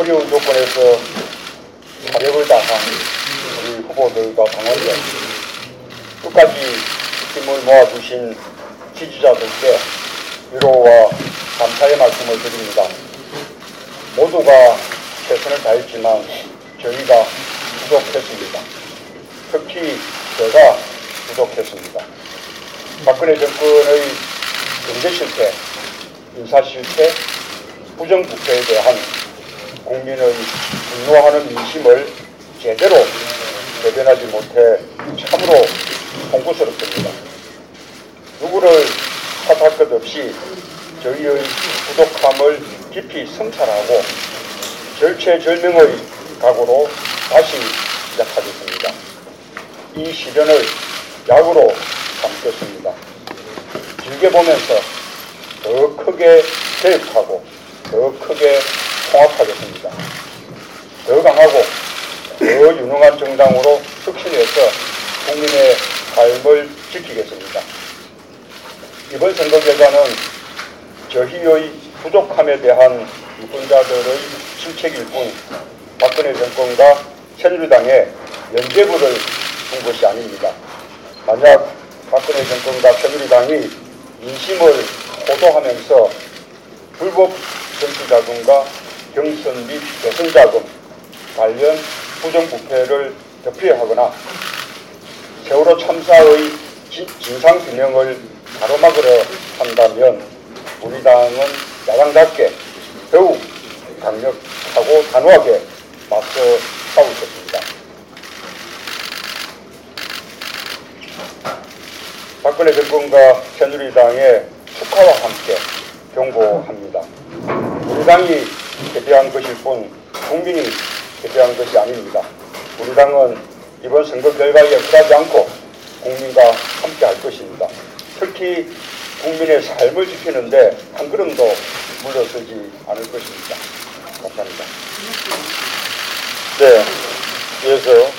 어려운 조건에서 사력을 다한 우리 후보들과 당원들 끝까지 힘을 모아주신 지지자들께 위로와 감사의 말씀을 드립니다. 모두가 최선을 다했지만 저희가 부족했습니다. 특히 제가 부족했습니다. 박근혜 정권의 경제 실패, 인사 실패, 부정부패에 대한 국민의 분노하는 민심을 제대로 대변하지 못해 참으로 송구스럽습니다. 누구를 탓할 것 없이 저희의 부족함을 깊이 성찰하고 절체절명의 각오로 다시 시작하겠습니다. 이 시련을 약으로 삼겠습니다. 길게 보면서 더 크게 개혁하고 더 크게 통합하겠습니다. 더 강하고 더 유능한 정당으로 혁신해서 국민의 삶을 지키겠습니다. 이번 선거 결과는 저희의 부족함에 대한 유권자들의 실책일 뿐 박근혜 정권과 새누리당에 면죄부를 준 것이 아닙니다. 만약 박근혜 정권과 새누리당이 민심을 호도하면서 불법 정치 자금과 경선 및 대선자금 관련 부정부패를 덮여하거나 세월호 참사의 진- 진상규명을 가로막으려 한다면 우리 당은 야당답게 더욱 강력하고 단호하게 맞서 싸우겠습니다. 박근혜 정권과 새누리당의 축하와 함께 경고합니다. 우리 당이 개표한 것일 뿐 국민이 개표한 것이 아닙니다. 우리 당은 이번 선거 결과에 굴하지 않고 국민과 함께 할 것입니다. 특히 국민의 삶을 지키는데 한 걸음도 물러서지 않을 것입니다. 감사합니다. 네, 이어서